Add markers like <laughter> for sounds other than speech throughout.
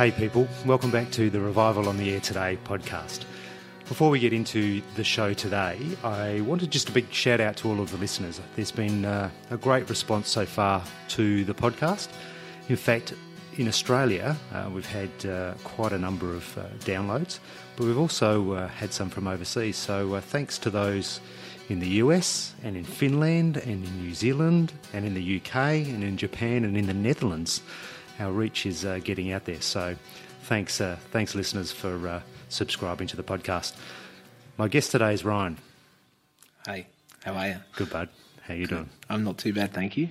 Hey, people, welcome back to the Revival on the Air Today podcast. Before we get into the show today, I wanted just a big shout out to all of the listeners. There's been uh, a great response so far to the podcast. In fact, in Australia, uh, we've had uh, quite a number of uh, downloads, but we've also uh, had some from overseas. So uh, thanks to those in the US and in Finland and in New Zealand and in the UK and in Japan and in the Netherlands, our reach is uh, getting out there. So thanks, uh, thanks listeners for uh, subscribing to the podcast. My guest today is Ryan. Hey, how are you? Good bud. How you doing? I'm not too bad, thank you.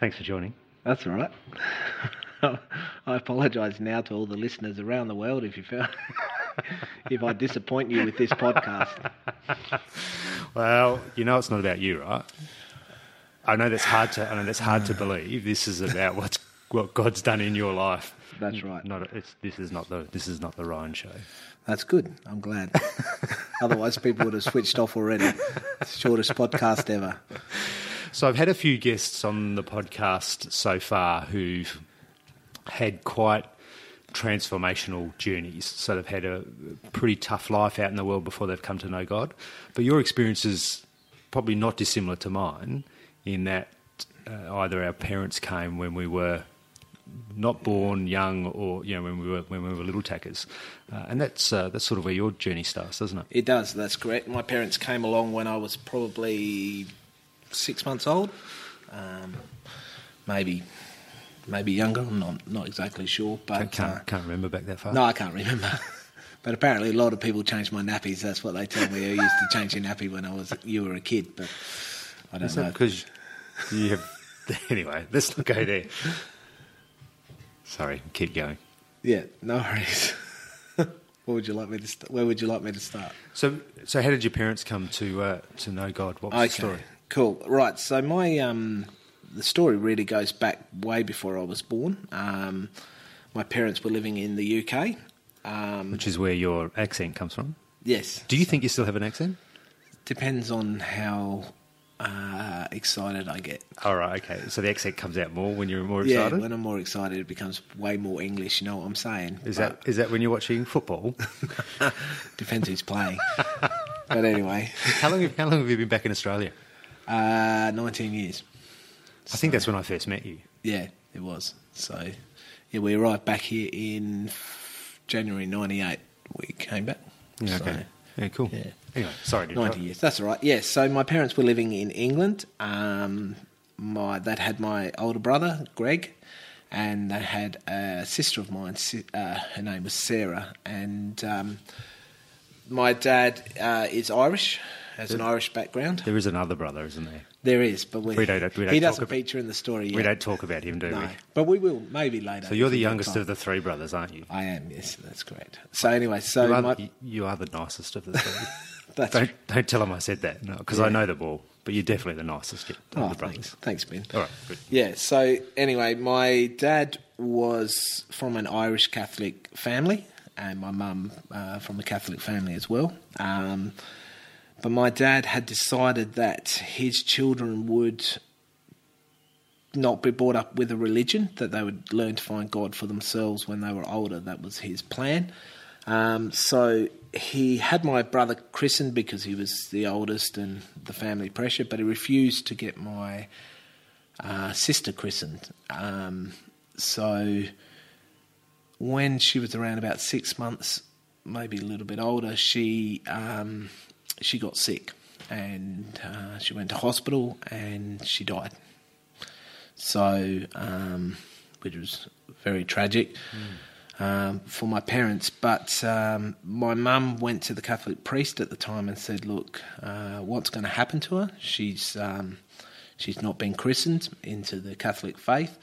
Thanks for joining. That's all right. <laughs> I apologise now to all the listeners around the world if you <laughs> if I disappoint you with this podcast. <laughs> Well, you know it's not about you, right? I know that's hard to. I know that's hard to believe. This is about what's what God's done in your life. That's right. Not it's, this is not the this is not the Ryan show. That's good. I'm glad. <laughs> Otherwise, people would have switched off already. Shortest podcast ever. So I've had a few guests on the podcast so far who've had quite transformational journeys. So they've had a pretty tough life out in the world before they've come to know God. But your experience is probably not dissimilar to mine in that uh, either our parents came when we were not born young or you know when we were when we were little tackers, uh, and that's uh, that's sort of where your journey starts, doesn't it? It does. That's correct. My parents came along when I was probably six months old, um, maybe maybe younger. I'm not not exactly sure, but Can't can't, uh, can't remember back that far. No, I can't remember. <laughs> but apparently, a lot of people change my nappies. That's what they tell me. I used to change your nappy when I was you were a kid, but I don't Is know. because you have? <laughs> Anyway, let's not go there. Sorry, keep going. Yeah, no worries. <laughs> what would you like me to? St- where would you like me to start? So, so how did your parents come to uh, to know God? What was the story? cool. Right. So my um, the story really goes back way before I was born. Um, my parents were living in the UK. Um, Which is where your accent comes from. yes. Do you think you still have an accent? Depends on how uh, excited I get. All right, okay. So the accent comes out more when you're more excited. Yeah, when I'm more excited, it becomes way more English. You know what I'm saying? is that is that when you're watching football? But <laughs> depends who's playing? but anyway, how long have, how long have you been back in Australia? uh, 19 years. I think that's when I first met you. Yeah, it was. So, yeah, we arrived back here in January '98. We came back. Yeah, So, okay. Yeah, cool. yeah. Anyway, sorry to 90 interrupt. years. That's all right. Yes. so my parents were living in England. Um, my that had my older brother Greg, and they had a sister of mine. Uh, her name was Sarah, and um, my dad uh, is Irish, has an Irish background. There is another brother, isn't there? There is, but we, We don't- we don't he talk doesn't about- feature in the story yet. We don't talk about him, do no, we? but we will maybe later. So you're the if we've got youngest of the three brothers, aren't you? I am. Yes, that's correct. So anyway, so you, are, my, you are the nicest of the three. <laughs> that's don't don't tell them I said that, no, because I know the ball. But you're definitely the nicest of oh, the brothers. thanks, thanks, Ben. All right, good. Yeah. So anyway, my dad was from an Irish Catholic family, and my mum uh, from a Catholic family as well. Um, but my dad had decided that his children would not be brought up with a religion, that they would learn to find God for themselves when they were older. That was his plan. Um, so he had my brother christened because he was the oldest and the family pressure, but he refused to get my uh, sister christened. Um, so when she was around about six months, maybe a little bit older, she um, she got sick and uh, she went to hospital and she died. So, um, which was very tragic um, for my parents. But um, my mum went to the Catholic priest at the time and said, "Look, uh, what's going to happen to her? She's um, she's not been christened into the Catholic faith."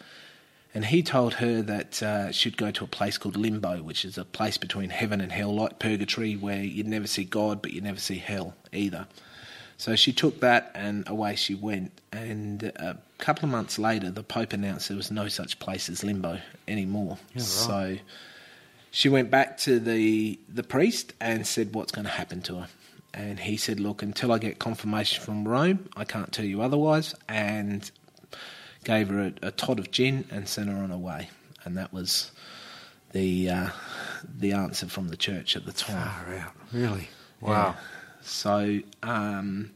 And he told her that uh, she'd go to a place called limbo, which is a place between heaven and hell, like purgatory, where you never see God, but you never see hell either. So she took that and away she went. And a couple of months later, the Pope announced there was no such place as limbo anymore. Yeah, right. So she went back to the the priest and said, "What's going to happen to her?" And he said, "Look, until I get confirmation from Rome, I can't tell you otherwise." And gave her a, a tot of gin and sent her on her way. And that was the uh, the answer from the church at the time. Far out. Really? Wow. So, um,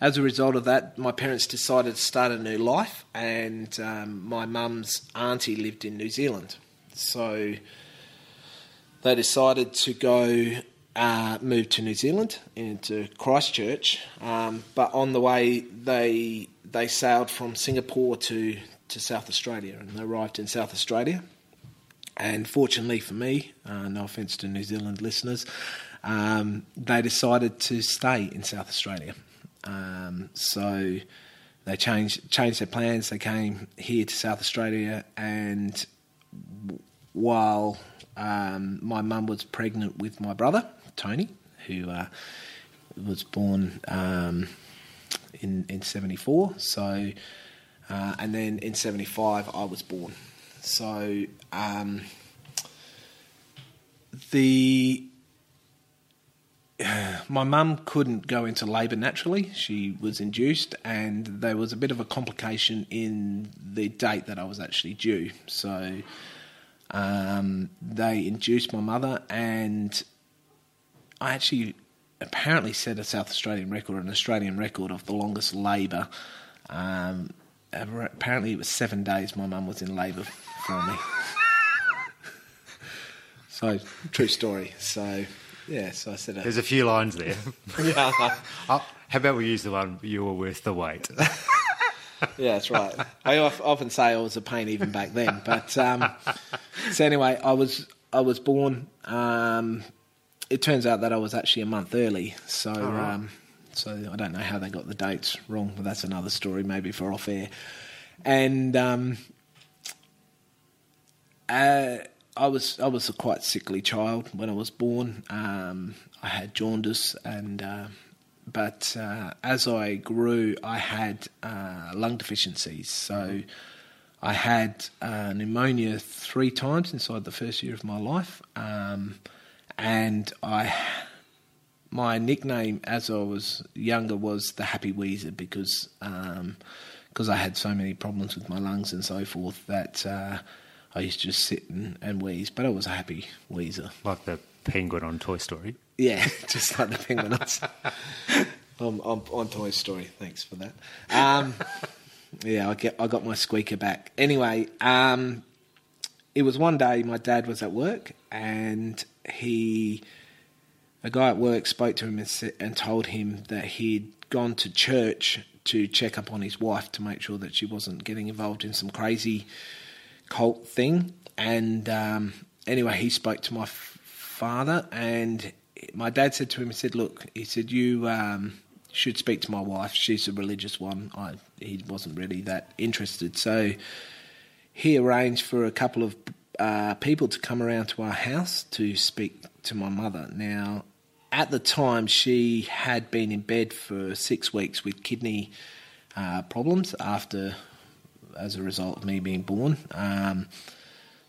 as a result of that, my parents decided to start a new life, and um, my mum's auntie lived in New Zealand. So, they decided to go uh, move to New Zealand into Christchurch. Um, but on the way, they they sailed from Singapore to to South Australia, and they arrived in South Australia. And fortunately for me, uh, no offence to New Zealand listeners, um, they decided to stay in South Australia. Um, so they changed changed their plans. They came here to South Australia, and while um, my mum was pregnant with my brother Tony, who uh, was born um, in in '74, so uh, and then in '75 I was born. So um, the <sighs> my mum couldn't go into labour naturally. She was induced, and there was a bit of a complication in the date that I was actually due. So um, they induced my mother, and I actually apparently set a South Australian record, an Australian record of the longest labour. Um, apparently, it was seven days my mum was in labour for me. <laughs> so, true story. So, yeah, so I said a There's a few lines there. yeah, <laughs> <laughs> Oh, how about we use the one, you were worth the wait? <laughs> yeah, that's right. I often say I was a pain even back then. But um, so anyway, I was I was born. Um, it turns out that I was actually a month early. So right. um, so I don't know how they got the dates wrong, but that's another story maybe for off air. And um, uh, I was I was a quite sickly child when I was born. Um, I had jaundice, and uh, but uh, as I grew, I had uh, lung deficiencies. So I had uh, pneumonia three times inside the first year of my life, um, and I my nickname as I was younger was the Happy Wheezer because because I had so many problems with my lungs and so forth that uh, I used to just sit and, and wheeze. But I was a happy wheezer. like the penguin on Toy Story. Yeah, <laughs> just like the penguin. I'm, I'm <laughs> on Toy Story. Thanks for that. Um, yeah, I get I got my squeaker back. Anyway, um, it was one day my dad was at work and he a guy at work spoke to him and, and told him that he'd gone to church to check up on his wife to make sure that she wasn't getting involved in some crazy cult thing. And um, anyway, he spoke to my f- father, and my dad said to him, he said, "Look, he said you um, should speak to my wife. She's a religious one. I, he wasn't really that interested, so." he arranged for a couple of uh, people to come around to our house to speak to my mother. Now, at the time, she had been in bed for six weeks with kidney uh, problems after, as a result of me being born. Um,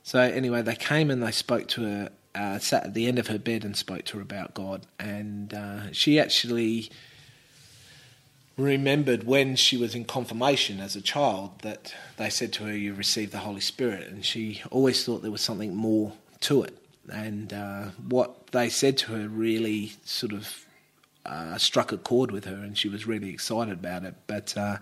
so anyway, they came and they spoke to her. Uh, sat at the end of her bed and spoke to her about God, and uh, she actually remembered when she was in confirmation as a child that they said to her, "You received the Holy Spirit," and she always thought there was something more to it. And uh, what they said to her really sort of uh, struck a chord with her, and she was really excited about it. But uh,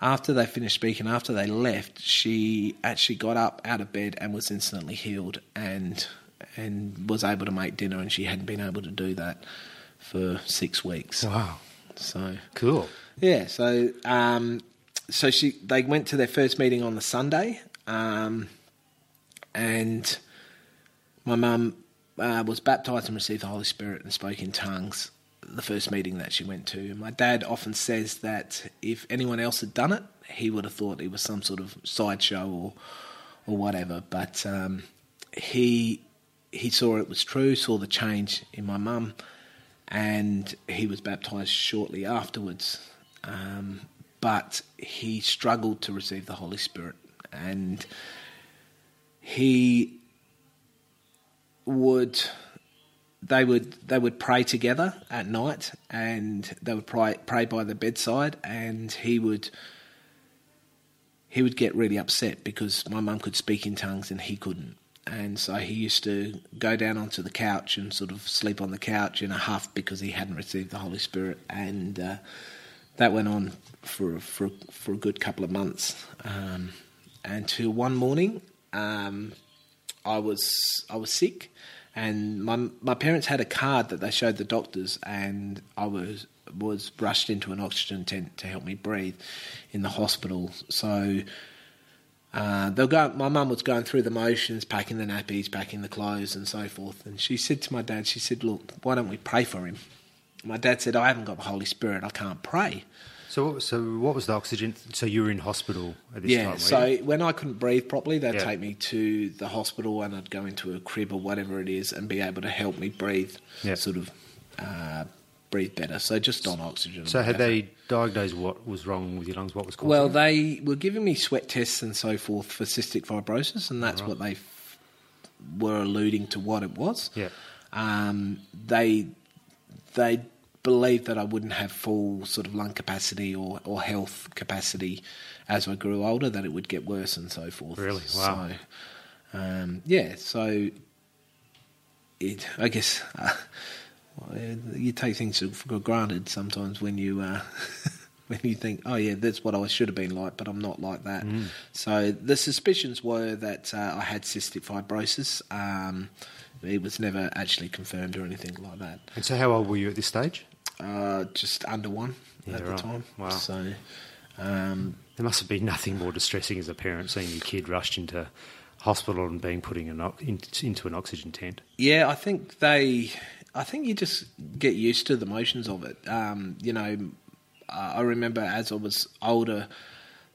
after they finished speaking, after they left, she actually got up out of bed and was instantly healed, and and was able to make dinner, and she hadn't been able to do that for six weeks. Wow. So Cool. yeah, so um, so she they went to their first meeting on the Sunday, um, and my mum uh, was baptized and received the Holy Spirit and spoke in tongues. The first meeting that she went to. My dad often says that if anyone else had done it, he would have thought it was some sort of sideshow or or whatever. But um, he he saw it was true, saw the change in my mum, and he was baptized shortly afterwards. Um, but he struggled to receive the Holy Spirit, and he would they would they would pray together at night, and they would pray pray by the bedside, and he would he would get really upset because my mum could speak in tongues and he couldn't. and so he used to go down onto the couch and sort of sleep on the couch in a huff because he hadn't received the Holy Spirit, and uh, that went on for for for a good couple of months, um, until one morning um, I was I was sick, and my my parents had a card that they showed the doctors, and I was was rushed into an oxygen tent to help me breathe in the hospital. So uh, they'll go. My mum was going through the motions, packing the nappies, packing the clothes, and so forth. And she said to my dad, she said, "Look, why don't we pray for him?" My dad said, "I haven't got the Holy Spirit. I can't pray." So, so what was the oxygen? So you were in hospital at this yeah, time. were so you? when I couldn't breathe properly, they'd Yeah. take me to the hospital and I'd go into a crib or whatever it is and be able to help me breathe, Yeah. sort of uh, breathe better. So just on oxygen. So had they diagnosed what was wrong with your lungs? What was causing Well, they were giving me sweat tests and so forth for cystic fibrosis, and that's what they f- were alluding to what it was. Yeah. Um, they they believed that I wouldn't have full sort of lung capacity or, or health capacity as I grew older, that it would get worse and so forth. Really? Wow. So, um, yeah, so it, I guess uh, you take things for granted sometimes when you uh, <laughs> when you think, oh yeah, that's what I should have been like, but I'm not like that. Mm. So the suspicions were that uh, I had cystic fibrosis. Um, it was never actually confirmed or anything like that. and so how old were you at this stage? Uh, just under one Yeah, at right. the time. Wow. So. Um, There must have been nothing more distressing as a parent seeing your kid rushed into hospital and being put in an, in, into an oxygen tent. Yeah, I think they. I think you just get used to the motions of it. Um, you know, I remember as I was older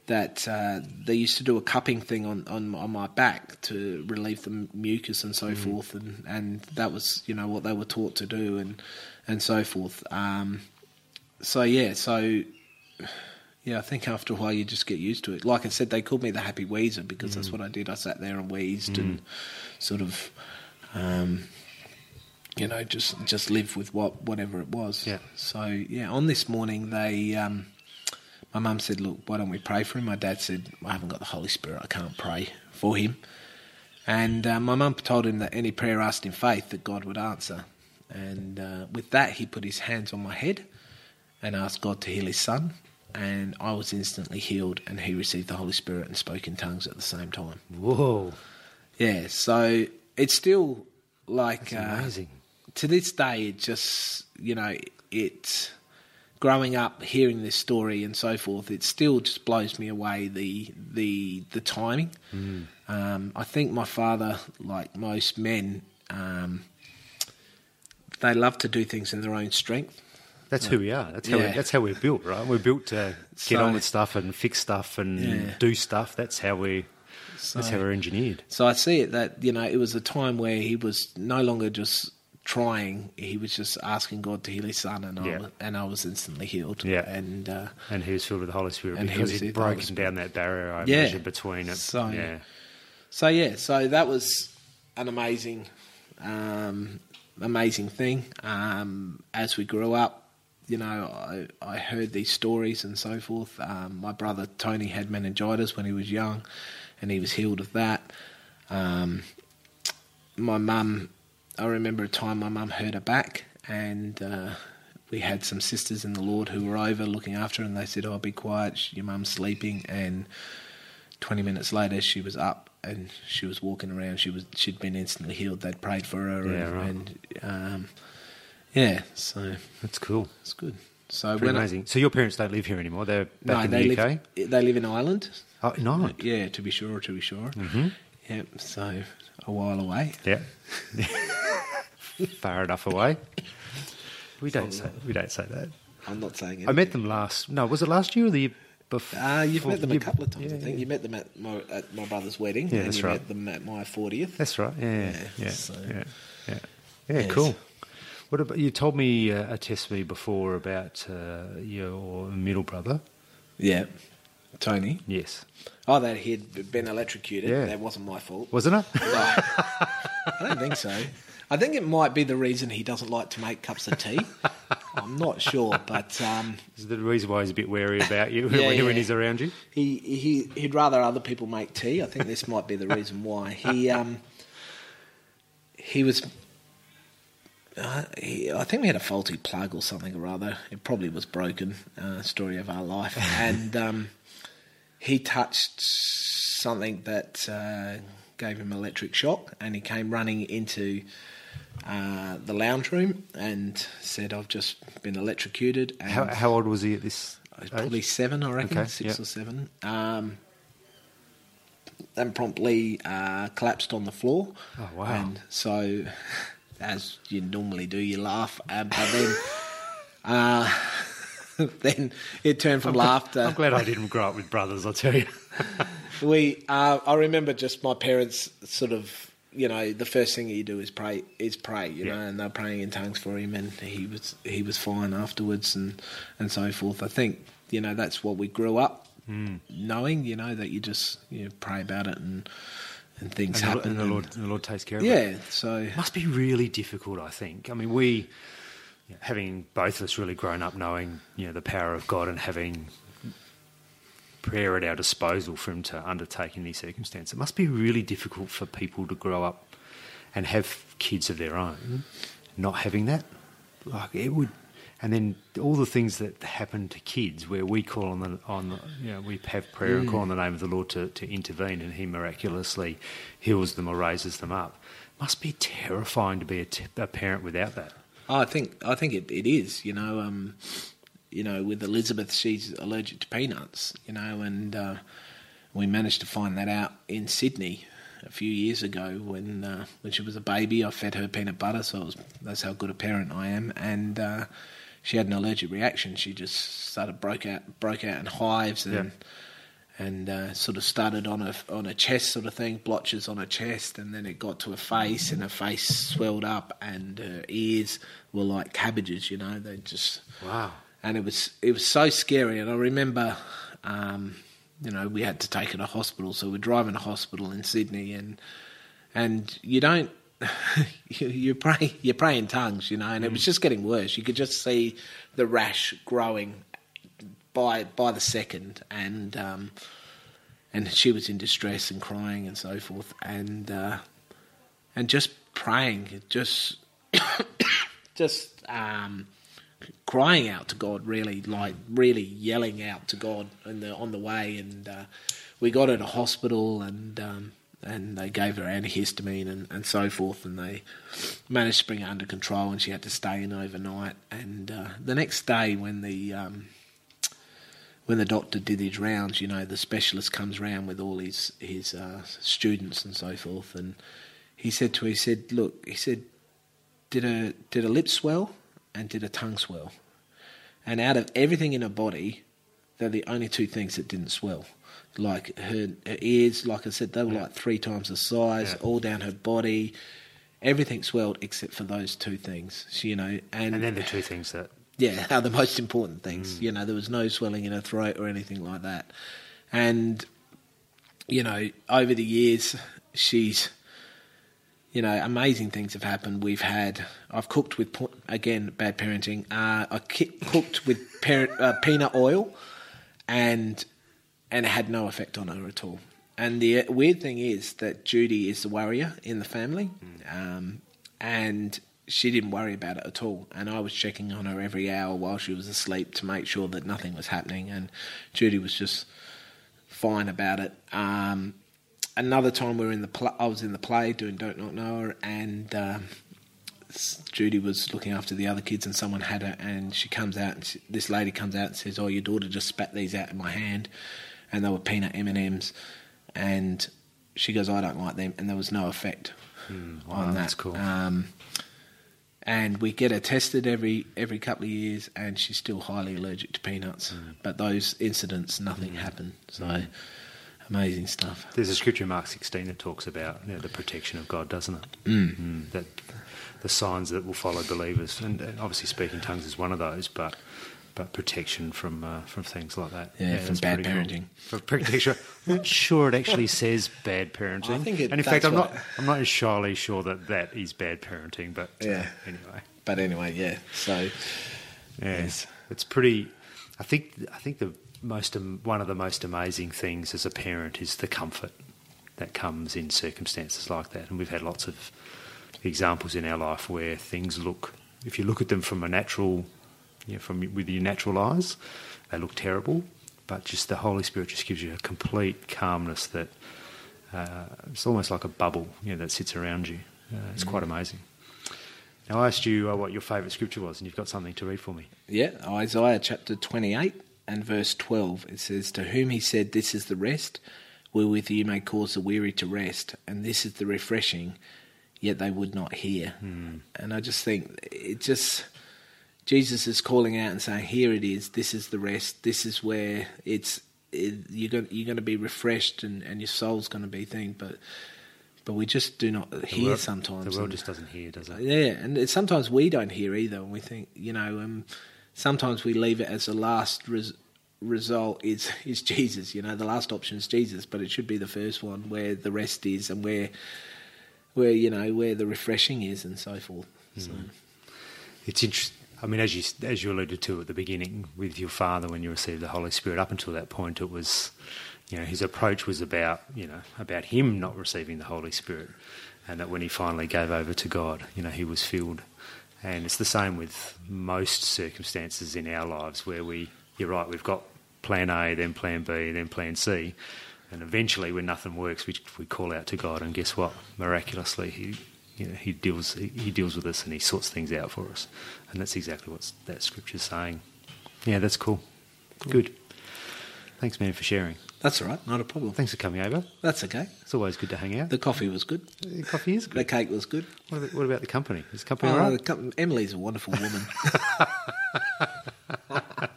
that uh, they used to do a cupping thing on, on on my back to relieve the mucus and so forth, and, and that was you know what they were taught to do and and so forth. Um, so yeah, so yeah, I think after a while you just get used to it. Like I said, they called me the happy wheezer because that's what I did. I sat there and wheezed and sort of, um, you know, just just live with what whatever it was. Yeah. So yeah, on this morning they, um, my mum said, "Look, why don't we pray for him?" My dad said, "I haven't got the Holy Spirit. I can't pray for him." And uh, my mum told him that any prayer asked in faith that God would answer. And uh, with that, he put his hands on my head and asked God to heal his son. And I was instantly healed, and he received the Holy Spirit and spoke in tongues at the same time. Whoa, Yeah, so it's still like uh, amazing. to this day. It just you know it's Growing up, hearing this story and so forth, it still just blows me away the the the timing. Um, I think my father, like most men, um, they love to do things in their own strength. That's who we are. That's how we, that's how we're built, right? We're built to get So- on with stuff and fix stuff and Yeah. do stuff. That's how we. That's how we're engineered. So I see it that you know it was a time where he was no longer just trying; he was just asking God to heal his son, and Yeah. I was, and I was instantly healed. Yeah. and uh, And he was filled with the Holy Spirit And he because he'd broken down that barrier, I Yeah. imagine, between it. So- yeah. so yeah, so that was an amazing, um, amazing thing. Um, as we grew up, you know, I, I heard these stories and so forth. Um, my brother Tony had meningitis when he was young, and he was healed of that. Um, my mum, I remember a time my mum hurt her back, and uh, we had some sisters in the Lord who were over looking after her, and they said, "Oh, be quiet, your mum's sleeping." And 20 minutes later she was up and she was walking around she was she'd been instantly healed they'd prayed for her Yeah, and, right. and um, yeah so That's cool. it's good so Pretty when I- amazing. so your parents don't live here anymore. They're back no, in they the UK. live they live in Ireland Oh, in Ireland. yeah to be sure to be sure mm-hmm. yep so a while away Yeah. <laughs> Far enough away. We don't say we don't say that. I'm not saying it I met them last. No, was it last year or the before? uh, you've met them a couple of times I think yeah. you met them at my, at my brother's wedding Yeah, and that's you right. met them at my 40th That's right. Yeah, yeah, Yeah, yeah, so- yeah, yeah. Yeah, Yes. cool. What about you? Told me uh, a test me before about uh, your middle brother. yeah Tony Yes, oh that he'd been electrocuted Yeah. that wasn't my fault wasn't it? No, I don't think so. I think it might be the reason he doesn't like to make cups of tea. <laughs> I'm not sure, but um, Is the reason why he's a bit wary about you <laughs> Yeah, when, yeah. when he's around you? he, he he'd rather other people make tea. I think this might be the reason why he. <laughs> Um, he was. Uh, he, I think we had a faulty plug or something or other. It probably was broken. Uh, story of our life, <laughs> and um, he touched something that uh, gave him electric shock, and he came running into uh, the lounge room and said, "I've just been electrocuted." And How, how old was he at this? Age? probably seven, I reckon, Okay, six yeah. or seven. Um, and promptly uh, collapsed on the floor. Oh, wow. And so, <laughs> as you normally do, you laugh. Uh, but then, <laughs> uh, <laughs> then it turned from laughter. I'm glad I didn't grow up with brothers. I'll tell you. we uh, I remember just my parents sort of you know the first thing you do is pray is pray you Yeah. know and they're praying in tongues for him and he was he was fine afterwards and and so forth I think you know that's what we grew up Hmm. knowing you know that you just you know, pray about it and and things and, the, happen and the and- Lord, the Lord takes care of it. yeah so must be really difficult. I think. I mean, we, having both of us really grown up knowing you know the power of God and having prayer at our disposal for Him to undertake in these circumstances, it must be really difficult for people to grow up and have kids of their own, not having that. Like it would. And then all the things that happen to kids, where we call on the on the, you know we have prayer and call on the name of the Lord to, to intervene, and He miraculously heals them or raises them up. Must be terrifying to be a, t- a parent without that. I think I think it, it is. You know, um, you know, with Elizabeth, she's allergic to peanuts. You know, and uh, we managed to find that out in Sydney a few years ago when uh, when she was a baby. I fed her peanut butter, so was, that's how good a parent I am. And uh, she had an allergic reaction. She just started broke out broke out in hives and. Yeah. And uh, sort of started on a on a chest sort of thing, blotches on her chest, and then it got to her face, and her face swelled up, and her ears were like cabbages, you know. They just Wow. And it was it was so scary. And I remember, um, you know, we had to take her to hospital, so we're driving to hospital in Sydney, and and you don't. <laughs> you, you pray, you pray in tongues, you know, and it was just getting worse. You could just see the rash growing by by the second, and um, and she was in distress and crying and so forth, and uh, and just praying, just <coughs> just um, crying out to God, really, like really yelling out to God the on the way, and uh, we got her to hospital, and um, and they gave her antihistamine and, and so forth, and they managed to bring her under control, and she had to stay in overnight, and uh, the next day when the um, when the doctor did his rounds, you know, the specialist comes round with all his his uh, students and so forth, and he said to her, he said, look, he said, did a did a lip swell and did a tongue swell, and out of everything in her body, they're the only two things that didn't swell. Like her, her ears, like I said, they were like three times the size, Yeah. all down her body. Everything swelled except for those two things, She, you know. And, And then the two things that yeah, <laughs> are the most important things. Mm. You know, there was no swelling in her throat or anything like that. And, you know, over the years, she's, you know, amazing things have happened. We've had, I've cooked with, again, bad parenting, uh, I cooked with parent, uh, peanut oil and, and it had no effect on her at all. And the weird thing is that Judy is the worrier in the family. Um, and she didn't worry about it at all. And I was checking on her every hour while she was asleep to make sure that nothing was happening. And Judy was just fine about it. Um, another time we were in the pl- I was in the play doing Don't Not Know Her, and um, Judy was looking after the other kids, and someone had her, and she comes out, and she, this lady comes out and says, "Oh, your daughter just spat these out in my hand," and they were peanut M and M's, and she goes, "I don't like them," and there was no effect wow, on that. that's cool. Um, and we get her tested every every couple of years, and she's still highly allergic to peanuts. Mm. But those incidents, nothing happened. So amazing stuff. There's a scripture in Mark 16 that talks about you know, the protection of God, doesn't it? Mm. That the signs that will follow believers, and, and obviously speaking tongues is one of those, but but protection from uh, from things like that. Yeah, from bad pretty cool. parenting. For protection, I'm not sure it actually says bad parenting. I think it- and in fact, I'm not what- I'm not entirely sure that that is bad parenting. But uh, Yeah. anyway, But anyway, yeah. So yeah, Yes. it's pretty. I think I think the most one of the most amazing things as a parent is the comfort that comes in circumstances like that, and we've had lots of examples in our life where things look, if you look at them from a natural, you know, from with your natural eyes, they look terrible. But just the Holy Spirit just gives you a complete calmness that uh, it's almost like a bubble, you know, that sits around you. Uh, it's quite amazing. Now, I asked you uh, what your favourite scripture was, and you've got something to read for me. Yeah, Isaiah chapter 28 and verse 12. It says, To whom he said, This is the rest, wherewith you may cause the weary to rest, and this is the refreshing, yet they would not hear. And I just think it just. Jesus is calling out and saying, "Here it is. This is the rest. This is where it's it, you're going you're going to be refreshed and, and your soul's going to be thing." But but we just do not The hear world- sometimes. The world just doesn't hear, does it? yeah, and sometimes we don't hear either, and we think, you know, um, sometimes we leave it as the last res- result is <laughs> is Jesus. You know, the last option is Jesus, but it should be the first one where the rest is, and where where you know where the refreshing is, and so forth. Hmm. So, It's interesting. I mean, as you as you alluded to at the beginning with your father when you received the Holy Spirit, up until that point, it was, you know, his approach was about you know about him not receiving the Holy Spirit, and that when he finally gave over to God, you know, he was filled. And it's the same with most circumstances in our lives where we, you're right, we've got plan A, then plan B, then plan C, and eventually when nothing works, we we call out to God, and guess what? Miraculously, he you know, he deals he, he deals with us and he sorts things out for us, and that's exactly what that scripture's saying. Yeah, that's cool. Good. Thanks, man, for sharing. that's all right, not a problem. Thanks for coming over. That's okay. It's always good to hang out. The coffee was good. The coffee is good. The cake was good. What about, what about the company? Is the company Oh, all the right? co- Emily's a wonderful woman. <laughs> <laughs>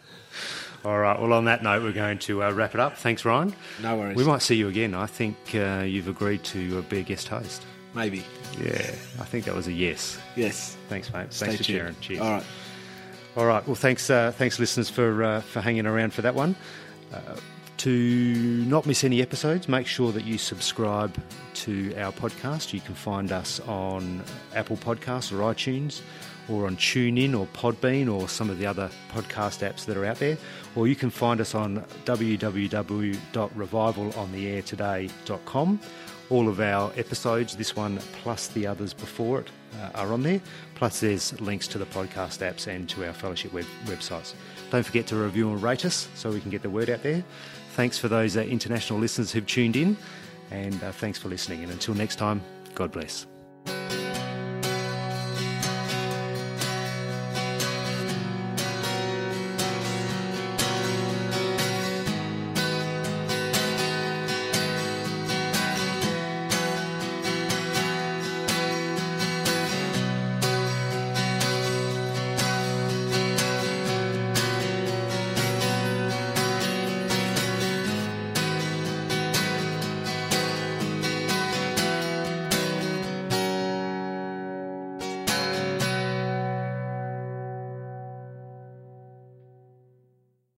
All right. Well, on that note, we're going to uh, wrap it up. Thanks, Ryan. No worries. We might see you again. I think uh, you've agreed to uh, be a guest host. Maybe. Yeah, I think that was a yes. Yes. Thanks, mate. Stay Thanks for tuned. sharing. Cheers. All right. All right. Well, thanks, uh, thanks, listeners, for uh, for hanging around for that one. To not miss any episodes, make sure that you subscribe to our podcast. You can find us on Apple Podcasts or iTunes, or on TuneIn or Podbean or some of the other podcast apps that are out there. Or you can find us on www.revivalontheairtoday.com. All of our episodes, this one plus the others before it, uh, are on there. Plus, there's links to the podcast apps and to our fellowship web- websites. Don't forget to review and rate us so we can get the word out there. Thanks for those uh, international listeners who've tuned in, and uh, thanks for listening. And until next time, God bless.